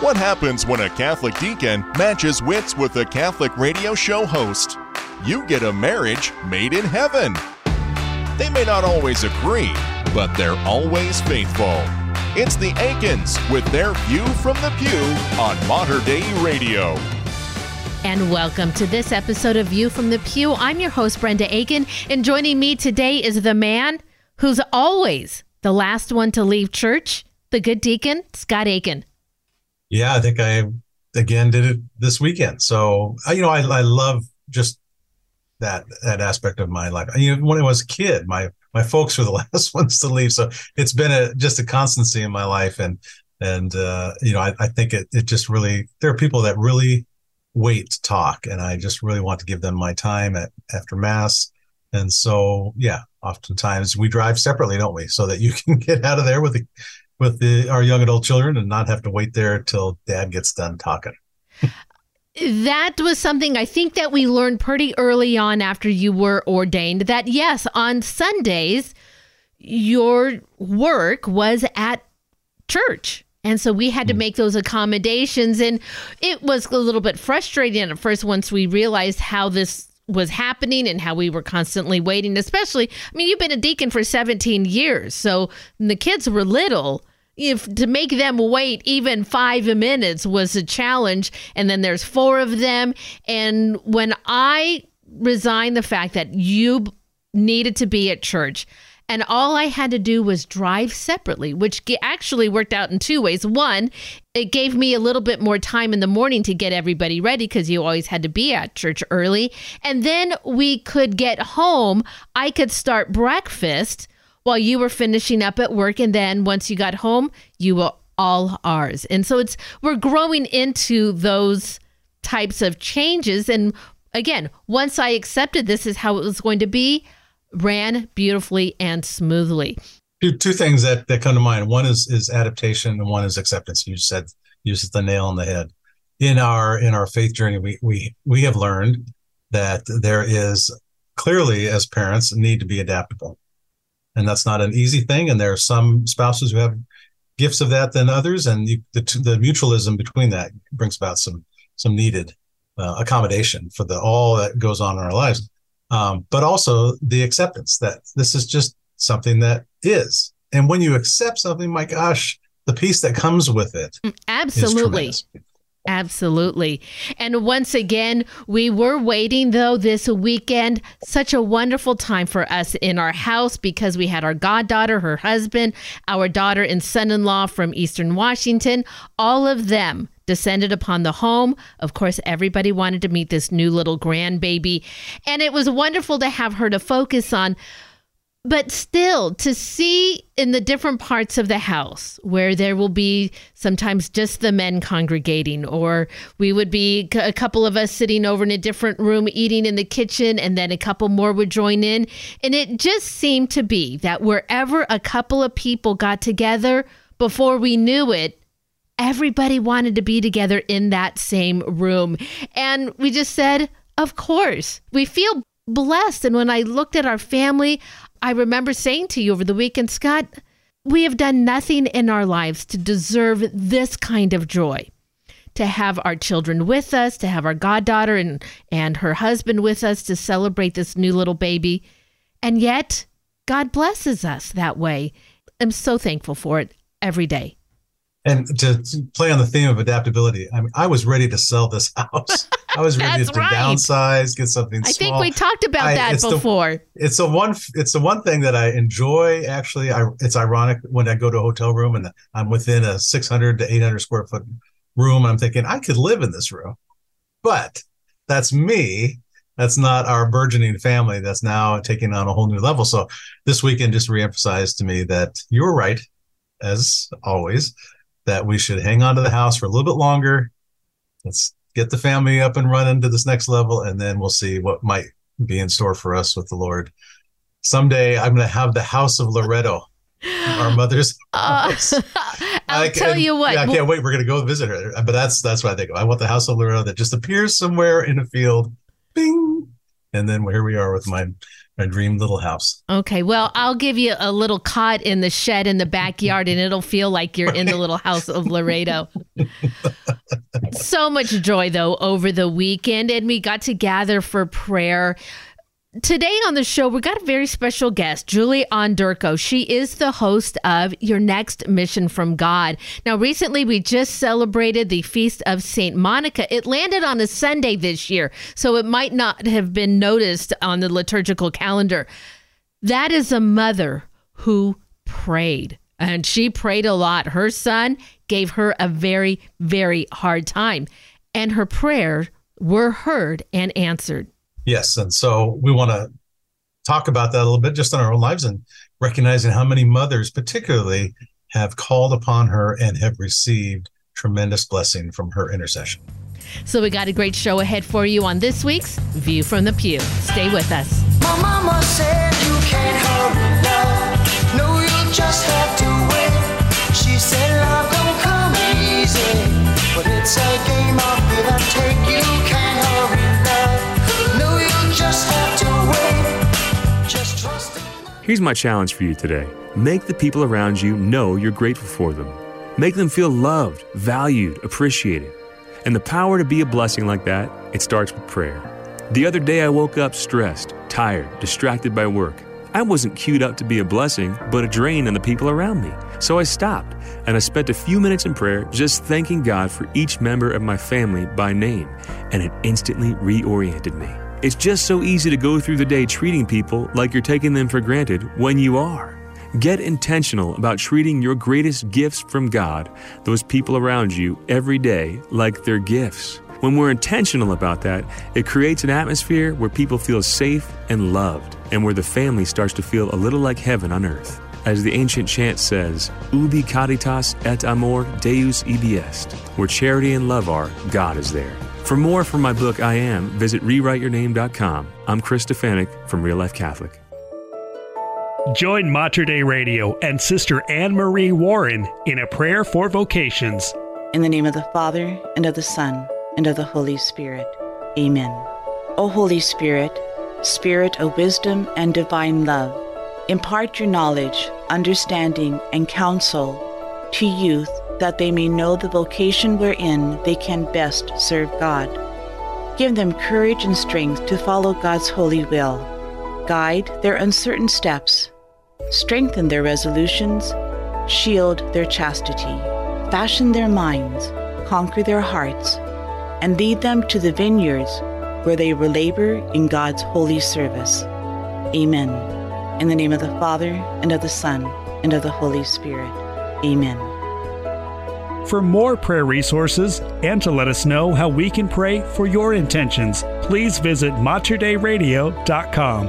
What happens when a Catholic deacon matches wits with a Catholic radio show host? You get a marriage made in heaven. They may not always agree, but they're always faithful. It's the Aikens with their view from the pew on Mater Dei Radio. And welcome to this episode of View from the Pew. I'm your host, Brenda Aiken, and joining me today is the man who's always the last one to leave church, the good deacon, Scott Aiken. Yeah, I think I again did it this weekend. So you know, I, I love just that that aspect of my life. You know, when I was a kid, my my folks were the last ones to leave, so it's been a just a constancy in my life, and and uh, you know, I, I think it it just really there are people that really wait to talk, and I just really want to give them my time at after mass, and so yeah, oftentimes we drive separately, don't we, so that you can get out of there with the with the, our young adult children and not have to wait there till dad gets done talking. that was something I think that we learned pretty early on after you were ordained that yes, on Sundays, your work was at church. And so we had to hmm. make those accommodations. And it was a little bit frustrating at first once we realized how this was happening and how we were constantly waiting, especially, I mean, you've been a deacon for 17 years. So the kids were little. If to make them wait even five minutes was a challenge, and then there's four of them. And when I resigned the fact that you needed to be at church, and all I had to do was drive separately, which actually worked out in two ways. One, it gave me a little bit more time in the morning to get everybody ready because you always had to be at church early. And then we could get home. I could start breakfast while you were finishing up at work. And then once you got home, you were all ours. And so it's, we're growing into those types of changes. And again, once I accepted this is how it was going to be, ran beautifully and smoothly. Two, two things that, that come to mind. One is is adaptation, and one is acceptance. You said uses the nail on the head. In our in our faith journey, we we we have learned that there is clearly as parents need to be adaptable, and that's not an easy thing. And there are some spouses who have gifts of that than others, and you, the the mutualism between that brings about some some needed uh, accommodation for the all that goes on in our lives um, but also the acceptance that this is just something that is. And when you accept something, my gosh, the peace that comes with it. Mm, absolutely. Absolutely. And once again, we were waiting though this weekend. Such a wonderful time for us in our house because we had our goddaughter, her husband, our daughter and son in law from Eastern Washington, all of them descended upon the home. Of course, everybody wanted to meet this new little grandbaby. And it was wonderful to have her to focus on. But still, to see in the different parts of the house where there will be sometimes just the men congregating, or we would be a couple of us sitting over in a different room eating in the kitchen, and then a couple more would join in. And it just seemed to be that wherever a couple of people got together, before we knew it, everybody wanted to be together in that same room. And we just said, of course, we feel blessed. And when I looked at our family, I remember saying to you over the weekend, Scott, we have done nothing in our lives to deserve this kind of joy. To have our children with us, to have our goddaughter and, and her husband with us to celebrate this new little baby. And yet, God blesses us that way. I'm so thankful for it every day. And to, play on the theme of adaptability, I mean, I was ready to sell this house. I was ready to right. downsize, get something. I small. think we talked about I, that it's before. The, it's the one. It's the one thing that I enjoy. Actually, I, it's ironic when I go to a hotel room and I'm within a 600 to 800 square foot room. I'm thinking I could live in this room, but that's me. That's not our burgeoning family. That's now taking on a whole new level. So this weekend just reemphasized to me that you were right, as always that we should hang on to the house for a little bit longer. Let's get the family up and running to this next level, and then we'll see what might be in store for us with the Lord. Someday I'm going to have the house of Loretto, our mother's uh, house. I'll tell you what. Yeah, I can't wait. We're going to go visit her. But that's that's what I think. I want the house of Loretto that just appears somewhere in a field, bing, and then here we are with my my dream little house. Okay, well, I'll give you a little cot in the shed in the backyard, and it'll feel like you're in the little house of Loretto. so much joy, though, over the weekend, and we got to gather for prayer. Today on the show, we got a very special guest, Julie Onderko. She is the host of Your Next Mission from God. Now, recently we just celebrated the Feast of St. Monica. It landed on a Sunday this year, so it might not have been noticed on the liturgical calendar. That is a mother who prayed, and she prayed a lot. Her son gave her a very, very hard time, and her prayers were heard and answered. Yes. And so we want to talk about that a little bit just in our own lives and recognizing how many mothers, particularly, have called upon her and have received tremendous blessing from her intercession. So we got a great show ahead for you on this week's View from the Pew. Stay with us. My mama said you can't hurry love. No, you just have to wait. She said love don't come easy, but it's a game of give and take. You Here's my challenge for you today make the people around you know you're grateful for them. Make them feel loved, valued, appreciated. And the power to be a blessing like that, it starts with prayer. The other day I woke up stressed, tired, distracted by work. I wasn't queued up to be a blessing, but a drain on the people around me. So I stopped and I spent a few minutes in prayer just thanking God for each member of my family by name, and it instantly reoriented me. It's just so easy to go through the day treating people like you're taking them for granted when you are. Get intentional about treating your greatest gifts from God, those people around you, every day like they're gifts. When we're intentional about that, it creates an atmosphere where people feel safe and loved, and where the family starts to feel a little like heaven on earth. As the ancient chant says, Ubi caritas et amor Deus ibi est. Where charity and love are, God is there. For more from my book, I Am, visit rewriteyourname.com. I'm Chris Stefanick from Real Life Catholic. Join Mater Dei Radio and Sister Anne Marie Warren in a prayer for vocations. In the name of the Father, and of the Son, and of the Holy Spirit. Amen. O Holy Spirit, Spirit of wisdom and divine love, impart your knowledge, understanding, and counsel to youth that they may know the vocation wherein they can best serve God. Give them courage and strength to follow God's holy will. Guide their uncertain steps. Strengthen their resolutions. Shield their chastity. Fashion their minds. Conquer their hearts. And lead them to the vineyards where they will labor in God's holy service. Amen. In the name of the Father, and of the Son, and of the Holy Spirit. Amen. For more prayer resources and to let us know how we can pray for your intentions, please visit materdeiradio.com.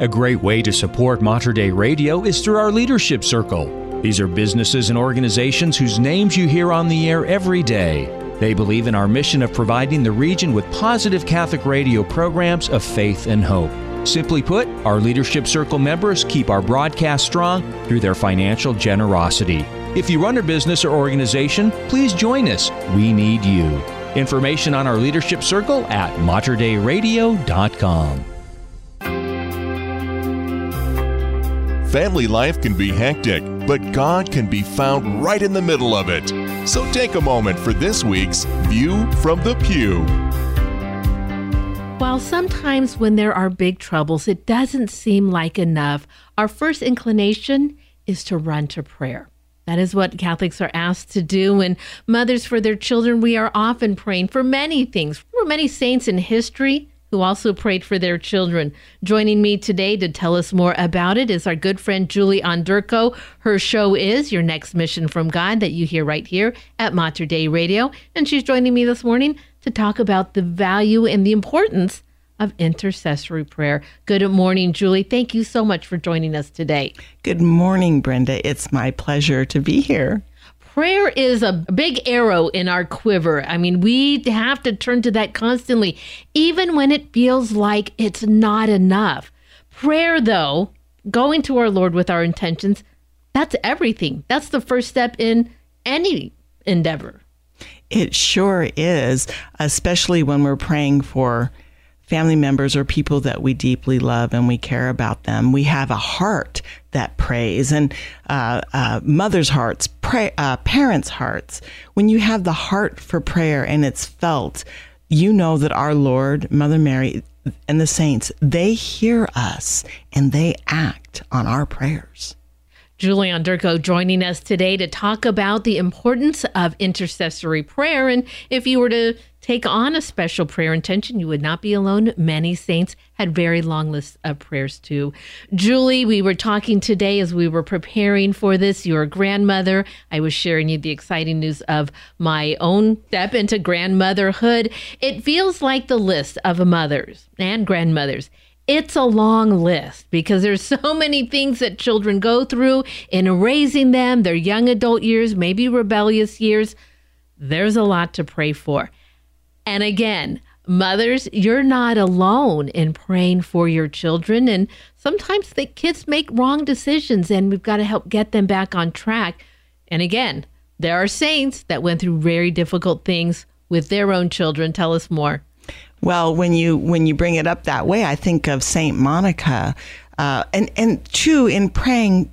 A great way to support Mater Dei Radio is through our Leadership Circle. These are businesses and organizations whose names you hear on the air every day. They believe in our mission of providing the region with positive Catholic radio programs of faith and hope. Simply put, our Leadership Circle members keep our broadcast strong through their financial generosity. If you run a business or organization, please join us. We need you. Information on our Leadership Circle at materdeiradio.com. Family life can be hectic, but God can be found right in the middle of it. So take a moment for this week's View from the Pew. While sometimes when there are big troubles, it doesn't seem like enough, our first inclination is to run to prayer. That is what Catholics are asked to do. And mothers for their children, we are often praying for many things. Were many saints in history who also prayed for their children. Joining me today to tell us more about it is our good friend Julie Onderko. Her show is Your Next Mission from God that you hear right here at Mater Dei Radio. And she's joining me this morning to talk about the value and the importance of intercessory prayer. Good morning, Julie. Thank you so much for joining us today. Good morning, Brenda. It's my pleasure to be here. Prayer is a big arrow in our quiver. I mean, we have to turn to that constantly, even when it feels like it's not enough. Prayer, though, going to our Lord with our intentions, that's everything. That's the first step in any endeavor. It sure is, especially when we're praying for family members or people that we deeply love and we care about them. We have a heart that prays, and uh, uh, mothers' hearts, pray, uh, parents' hearts. When you have the heart for prayer and it's felt, you know that our Lord, Mother Mary, and the saints, they hear us and they act on our prayers. Julian Onderko joining us today to talk about the importance of intercessory prayer. And if you were to take on a special prayer intention, you would not be alone. Many saints had very long lists of prayers too. Julie, we were talking today as we were preparing for this. You're grandmother. I was sharing you the exciting news of my own step into grandmotherhood. It feels like the list of mothers and grandmothers it's a long list because there's so many things that children go through in raising them, their young adult years, maybe rebellious years. There's a lot to pray for. And again, mothers, you're not alone in praying for your children. And sometimes the kids make wrong decisions, and we've got to help get them back on track. And again, there are saints that went through very difficult things with their own children. Tell us more. Well, when you when you bring it up that way, I think of Saint Monica, uh, and and too in praying,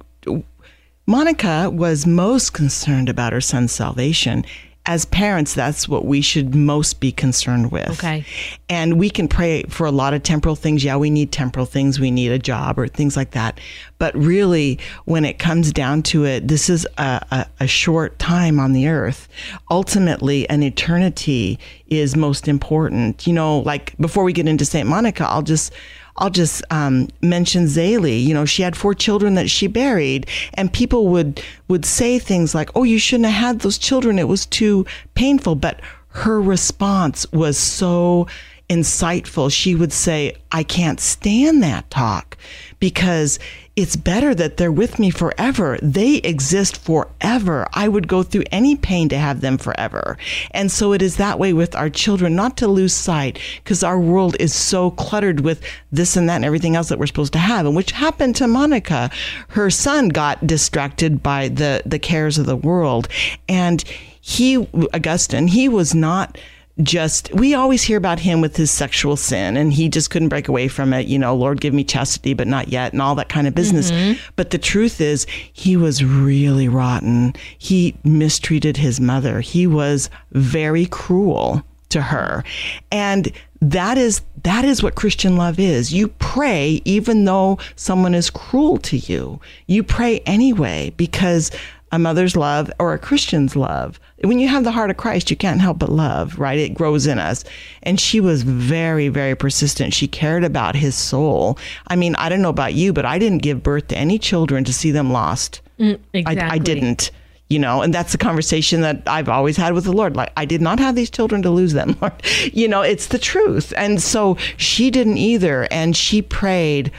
Monica was most concerned about her son's salvation. As parents, that's what we should most be concerned with. Okay. And we can pray for a lot of temporal things. Yeah, we need temporal things. We need a job or things like that. But really, when it comes down to it, this is a, a, a short time on the earth. Ultimately, an eternity is most important. You know, like before we get into St. Monica, I'll just I'll just um, mention Zélie. You know, she had four children that she buried, and people would would say things like, "Oh, you shouldn't have had those children. It was too painful." But her response was so insightful. She would say, "I can't stand that talk because it's better that they're with me forever. They exist forever. I would go through any pain to have them forever. And so it is that way with our children, not to lose sight, because our world is so cluttered with this and that and everything else that we're supposed to have. And which happened to Monica. Her son got distracted by the, the cares of the world. And he, Augustine, he was not just we always hear about him with his sexual sin and he just couldn't break away from it. You know lord give me chastity but not yet and all that kind of business. Mhm. but the truth is he was really rotten. He mistreated his mother. He was very cruel to her. And that is that is what christian love is. You pray even though someone is cruel to you. You pray anyway because a mother's love or a Christian's love. When you have the heart of Christ, you can't help but love, right? It grows in us. And she was very, very persistent. She cared about his soul. I mean, I don't know about you, but I didn't give birth to any children to see them lost. Mm, I, I didn't. You know, and that's the conversation that I've always had with the Lord. Like, I did not have these children to lose them, Lord. You know, it's the truth. And so she didn't either. And she prayed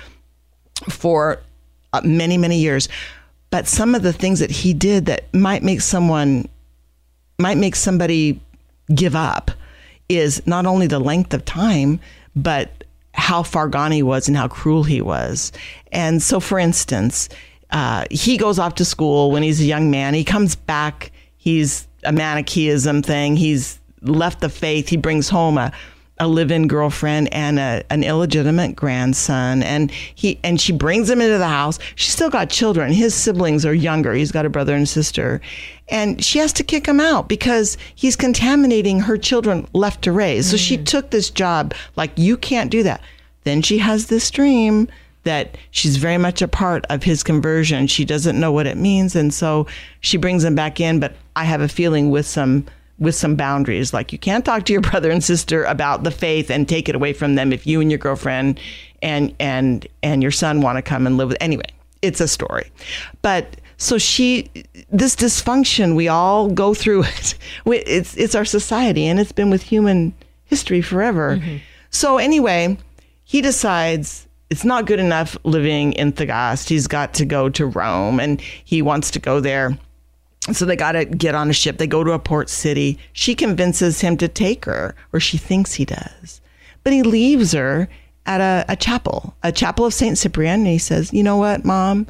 for uh, many, many years. But some of the things that he did that might make someone, might make somebody give up is not only the length of time, but how far gone he was and how cruel he was. And so, for instance, uh, he goes off to school when he's a young man. He comes back. He's a Manichaeism thing. He's left the faith. He brings home a a live-in girlfriend and a, an illegitimate grandson and he and she brings him into the house. She's still got children. His siblings are younger. He's got a brother and sister. And she has to kick him out because he's contaminating her children left to raise. So she mm. took this job like you can't do that. Then she has this dream that she's very much a part of his conversion. She doesn't know what it means and so she brings him back in but i have a feeling with some with some boundaries. Like you can't talk to your brother and sister about the faith and take it away from them if you and your girlfriend and and and your son want to come and live with anyway. It's a story. But so she this dysfunction we all go through it. It's it's our society and it's been with human history forever. Mm-hmm. So anyway, he decides it's not good enough living in Thagast. He's got to go to Rome and he wants to go there. So they got to get on a ship. They go to a port city. She convinces him to take her, or she thinks he does. But he leaves her at a, a chapel, a chapel of St. Cyprian. And he says, You know what, mom?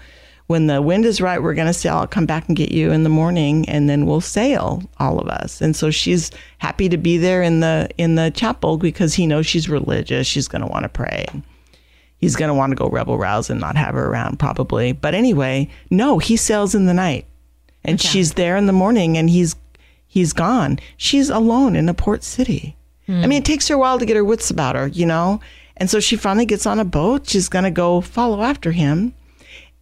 when the wind is right, we're going to sail. I'll come back and get you in the morning, and then we'll sail, all of us. And so she's happy to be there in the in the chapel because he knows she's religious. She's going to want to pray. He's going to want to go rebel rouse and not have her around, probably. But anyway, no, he sails in the night, and Okay. she's there in the morning, and he's he's gone. She's alone in a port city. I mean, it hmm. takes her a while to get her wits about her, you know. And so she finally gets on a boat. She's going to go follow after him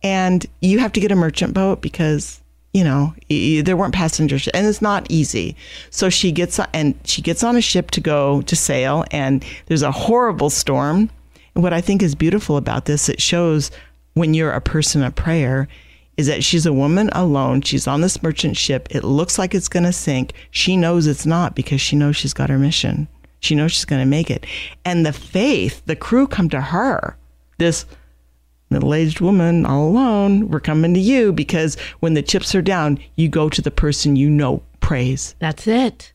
and you have to get a merchant boat because you know y- y- there weren't passengers and it's not easy so she gets on, and she gets on a ship to go to sail and there's a horrible storm and what i think is beautiful about this it shows when you're a person of prayer is that she's a woman alone. She's on this merchant ship. It looks like it's going to sink. She knows it's not because she knows she's got her mission. She knows she's going to make it. And the faith the crew come to her. This middle aged woman all alone, we're coming to you because when the chips are down, you go to the person you know. Prays. That's it.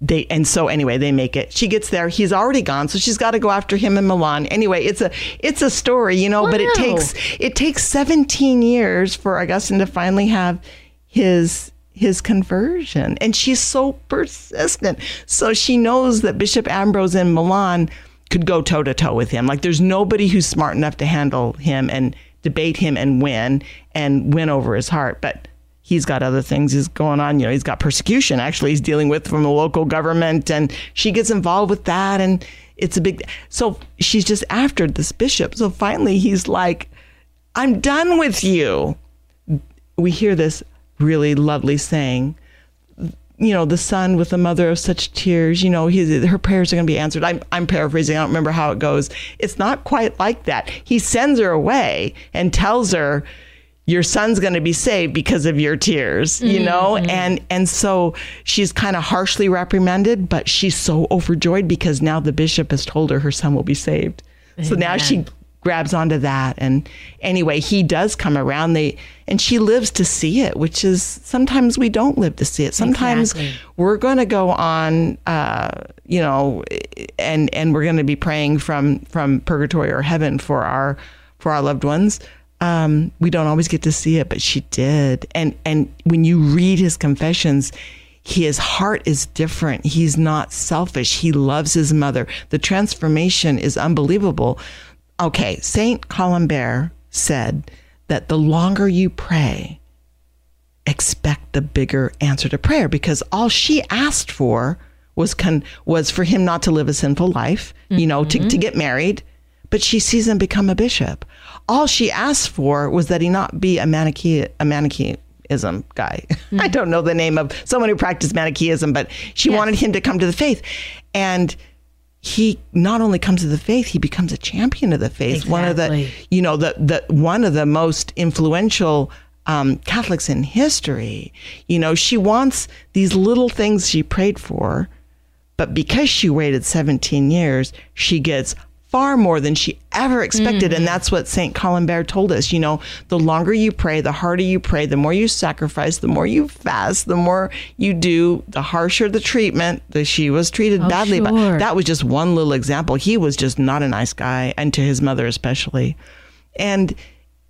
They and so anyway, they make it. She gets there, he's already gone, so she's got to go after him in Milan. Anyway, it's a it's a story, you know, but it takes it takes 17 years for Augustine to finally have his his conversion. And she's so persistent. So she knows that Bishop Ambrose in Milan could go toe to toe with him. Like there's nobody who's smart enough to handle him and debate him and win and win over his heart. But he's got other things is going on. You know, he's got persecution actually he's dealing with from the local government and she gets involved with that and it's a big so she's just after this bishop. So finally he's like, I'm done with you. We hear this really lovely saying you know, the son with the mother of such tears, you know, his, her prayers are going to be answered. I'm, I'm paraphrasing. I don't remember how it goes. It's not quite like that. He sends her away and tells her, your son's going to be saved because of your tears, you know? And, and so she's kind of harshly reprimanded, but she's so overjoyed because now the bishop has told her her son will be saved. So now she grabs onto that and anyway he does come around they and she lives to see it which is sometimes we don't live to see it sometimes Exactly. we're going to go on uh you know and and we're going to be praying from from purgatory or heaven for our for our loved ones um we don't always get to see it but she did and and when you read his confessions his heart is different. He's not selfish. He loves his mother. The transformation is unbelievable. Okay, Saint Columbert said that the longer you pray, expect the bigger answer to prayer because all she asked for was con- was for him not to live a sinful life, you know, to, to get married, but she sees him become a bishop. All she asked for was that he not be a Manichae a Manichaeism guy. I don't know the name of someone who practiced Manichaeism, but she wanted him to come to the faith. And he not only comes to the faith, he becomes a champion of the faith. One of the, you know, the the one of the most influential um, Catholics in history. You know, she wants these little things she prayed for, but because she waited 17 years, she gets far more than she ever expected. And that's what St. Columbert told us. You know, the longer you pray, the harder you pray, the more you sacrifice, the more you fast, the more you do, the harsher the treatment. That she was treated badly. sure. But that was just one little example. He was just not a nice guy, and to his mother especially. And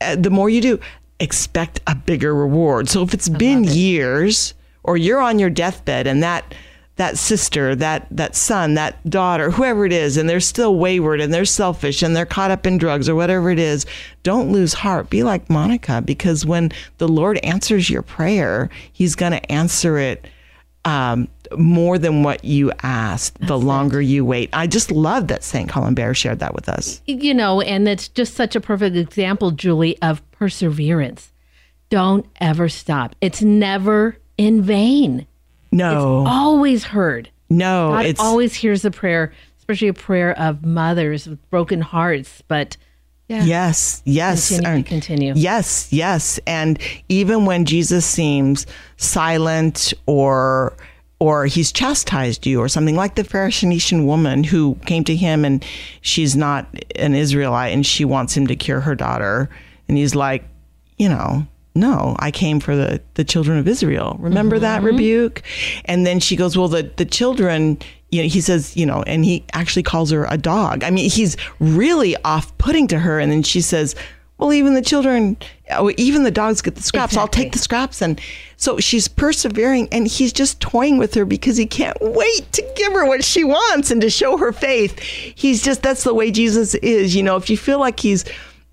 uh, the more you do, expect a bigger reward. So if it's been years, or you're on your deathbed, and that that sister, that that son, that daughter, whoever it is, and they're still wayward and they're selfish and they're caught up in drugs or whatever it is, don't lose heart. Be like Monica, because when the Lord answers your prayer, He's going to answer it um, more than what you asked. the longer you wait, I just love that Saint Columbert shared that with us. you know, and it's just such a perfect example, Julie, of perseverance. Don't ever stop. It's never in vain. No, Always heard. no, God it's always hears a prayer, especially a prayer of mothers with broken hearts. But yeah, Yes, yes. Continue continue. Yes, yes. And even when Jesus seems silent or or he's chastised you or something like the Pharisee woman who came to him and she's not an Israelite and she wants him to cure her daughter and he's like, you know, no, I came for the, the children of Israel. Remember that mm-hmm. rebuke? And then she goes, well, the, the children, you know, he says, you know, and he actually calls her a dog. I mean, he's really off putting to her. And then she says, well, even the children, oh, even the dogs get the scraps. I'll take the scraps. And so she's persevering and he's just toying with her because he can't wait to give her what she wants and to show her faith. He's just, that's the way Jesus is. You know, if you feel like he's,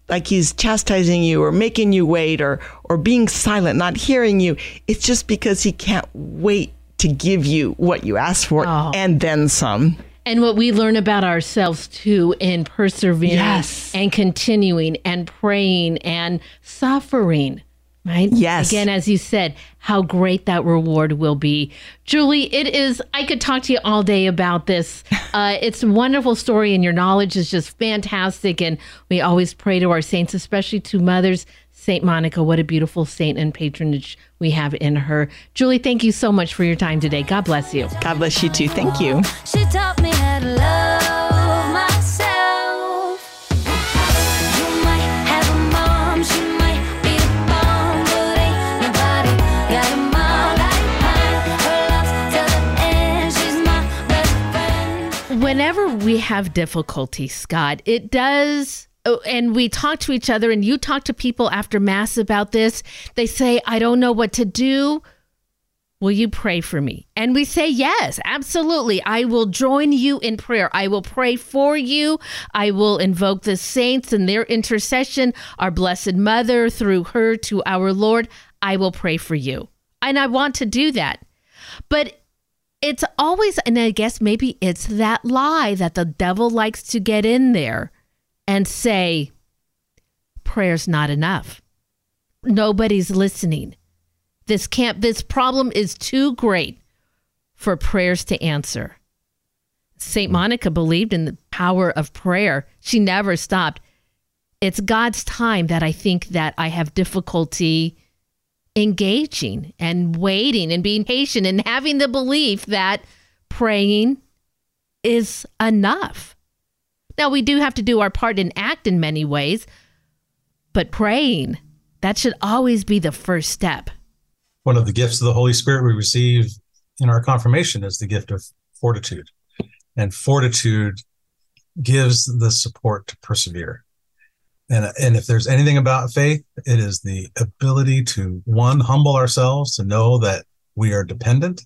like he's chastising you or making you wait or, or being silent, not hearing you, it's just because he can't wait to give you what you asked for Oh. and then some. And what we learn about ourselves too in persevering Yes. and continuing and praying and suffering. Right? Yes. Again, as you said, how great that reward will be. Julie, it is, I could talk to you all day about this. Uh, it's a wonderful story, and your knowledge is just fantastic. And we always pray to our saints, especially to mothers. Saint Monica, what a beautiful saint and patronage we have in her. Julie, thank you so much for your time today. God bless you. God bless you too. Thank you. Whenever we have difficulty, Scott, it does. oh, And we talk to each other, and you talk to people after Mass about this. They say, I don't know what to do. Will you pray for me? And we say, Yes, absolutely. I will join you in prayer. I will pray for you. I will invoke the saints and their intercession, our Blessed Mother, through her to our Lord. I will pray for you. And I want to do that. But it's always, and I guess maybe it's that lie that the devil likes to get in there and say, prayer's not enough. Nobody's listening. This can't, this problem is too great for prayers to answer. St. Hmm. Monica believed in the power of prayer. She never stopped. It's God's time that I think that I have difficulty engaging and waiting and being patient and having the belief that praying is enough. Now, we do have to do our part and act in many ways, but praying, that should always be the first step. One of the gifts of the Holy Spirit we receive in our confirmation is the gift of fortitude. And fortitude gives the support to persevere. And, and if there's anything about faith, it is the ability to one, humble ourselves to know that we are dependent,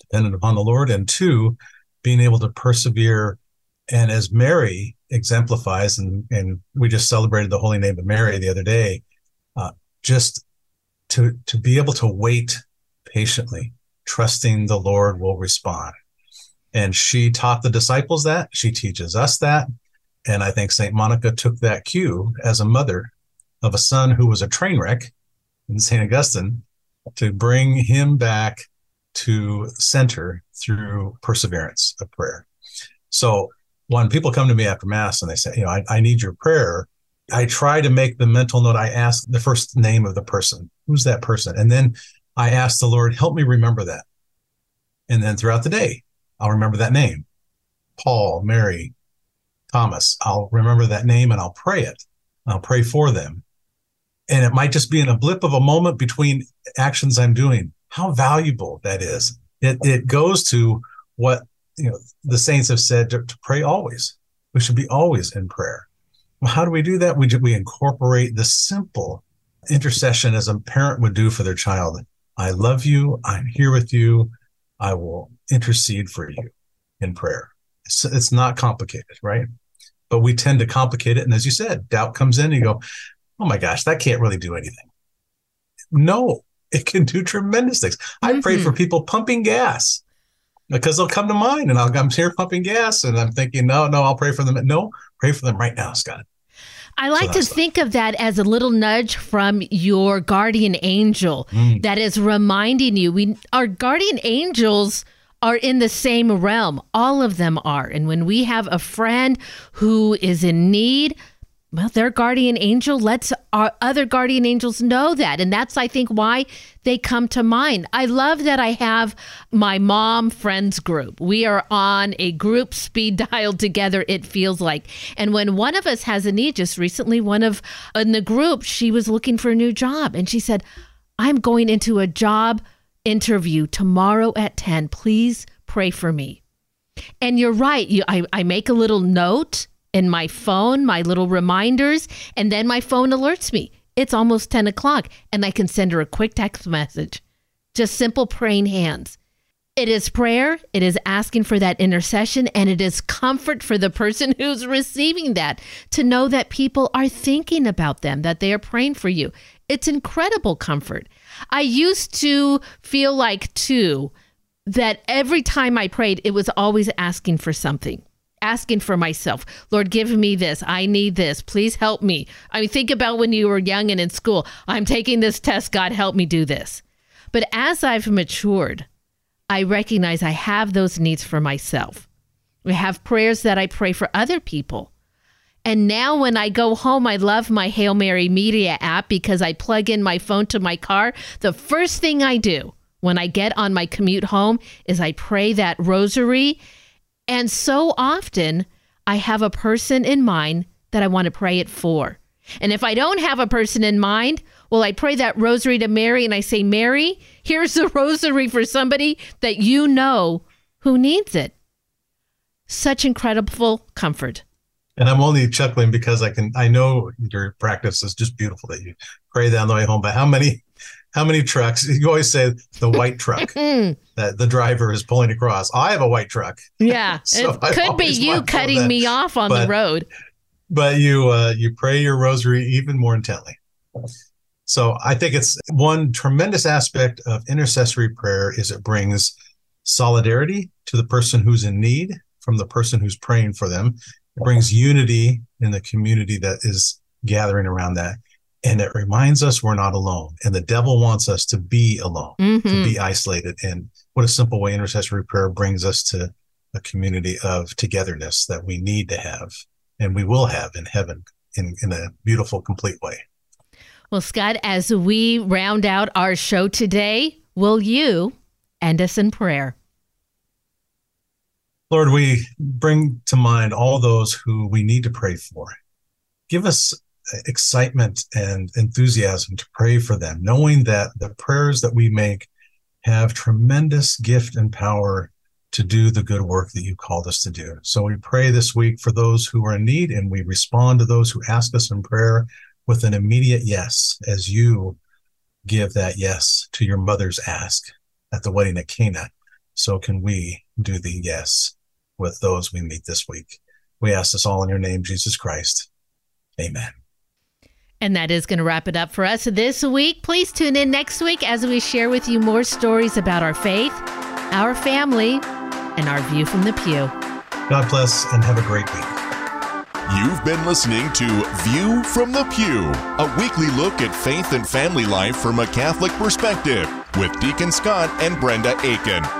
dependent upon the Lord, and two, being able to persevere. And as Mary exemplifies, and, and we just celebrated the holy name of Mary the other day, uh, just to, to be able to wait patiently, trusting the Lord will respond. And she taught the disciples that. She teaches us that. And I think St. Monica took that cue as a mother of a son who was a train wreck in St. Augustine to bring him back to center through perseverance of prayer. So when people come to me after Mass and they say, you know, I, I need your prayer, I try to make the mental note. I ask the first name of the person. Who's that person? And then I ask the Lord, help me remember that. And then throughout the day, I'll remember that name. Paul, Mary, Thomas. I'll remember that name and I'll pray it. I'll pray for them. And it might just be in a blip of a moment between actions I'm doing. How valuable that is. It, it goes to what you know the saints have said to, to pray always. We should be always in prayer. Well, how do we do that? We, we incorporate the simple intercession as a parent would do for their child. I love you. I'm here with you. I will intercede for you in prayer. It's, it's not complicated, right? But we tend to complicate it. And as you said, doubt comes in and you go, oh my gosh, that can't really do anything. No, it can do tremendous things. I pray for people pumping gas because they'll come to mind and I'll, I'm here pumping gas and I'm thinking, no, no, I'll pray for them. No, pray for them right now, Scott. I like to that's the- think of that as a little nudge from your guardian angel Mm. that is reminding you we our guardian angels are in the same realm. All of them are. And when we have a friend who is in need, well, their guardian angel lets our other guardian angels know that. And that's, I think, why they come to mind. I love that I have my mom friends group. We are on a group speed dial together, it feels like. And when one of us has a need, just recently, one of in the group, she was looking for a new job. And she said, I'm going into a job interview tomorrow at 10. Please pray for me. And you're right. You, I, I make a little note in my phone, my little reminders, and then my phone alerts me. It's almost 10 o'clock, and I can send her a quick text message. Just simple praying hands. It is prayer, it is asking for that intercession, and it is comfort for the person who's receiving that to know that people are thinking about them, that they are praying for you. It's incredible comfort. I used to feel like, too, that every time I prayed, it was always asking for something, asking for myself. Lord, give me this. I need this. Please help me. I mean, think about when you were young and in school. I'm taking this test. God, help me do this. But as I've matured, I recognize I have those needs for myself. I have prayers that I pray for other people. And now when I go home, I love my Hail Mary Media app because I plug in my phone to my car. The first thing I do when I get on my commute home is I pray that rosary. And so often I have a person in mind that I want to pray it for. And if I don't have a person in mind, well, I pray that rosary to Mary and I say, Mary, here's the rosary for somebody that you know who needs it. Such incredible comfort. And I'm only chuckling because I can I know your practice is just beautiful that you pray that on the way home. But how many how many trucks you always say the white truck that the driver is pulling across? I have a white truck. Yeah, So it could be you cutting that. me off on the road. but you uh, you pray your rosary even more intently. So I think it's one tremendous aspect of intercessory prayer is it brings solidarity to the person who's in need from the person who's praying for them. It brings unity in the community that is gathering around that. And it reminds us we're not alone. And the devil wants us to be alone, to Mhm. be isolated. And what a simple way intercessory prayer brings us to a community of togetherness that we need to have and we will have in heaven in, in a beautiful, complete way. Well, Scott, as we round out our show today, will you end us in prayer? Lord, we bring to mind all those who we need to pray for. Give us excitement and enthusiasm to pray for them, knowing that the prayers that we make have tremendous gift and power to do the good work that you called us to do. So we pray this week for those who are in need and we respond to those who ask us in prayer with an immediate yes as you give that yes to your mother's ask at the wedding at Cana. So can we do the yes with those we meet this week. We ask this all in your name, Jesus Christ. Amen. And that is going to wrap it up for us this week. Please tune in next week as we share with you more stories about our faith, our family, and our view from the pew. God bless and have a great week. You've been listening to View from the Pew, a weekly look at faith and family life from a Catholic perspective with Deacon Scott and Brenda Aiken.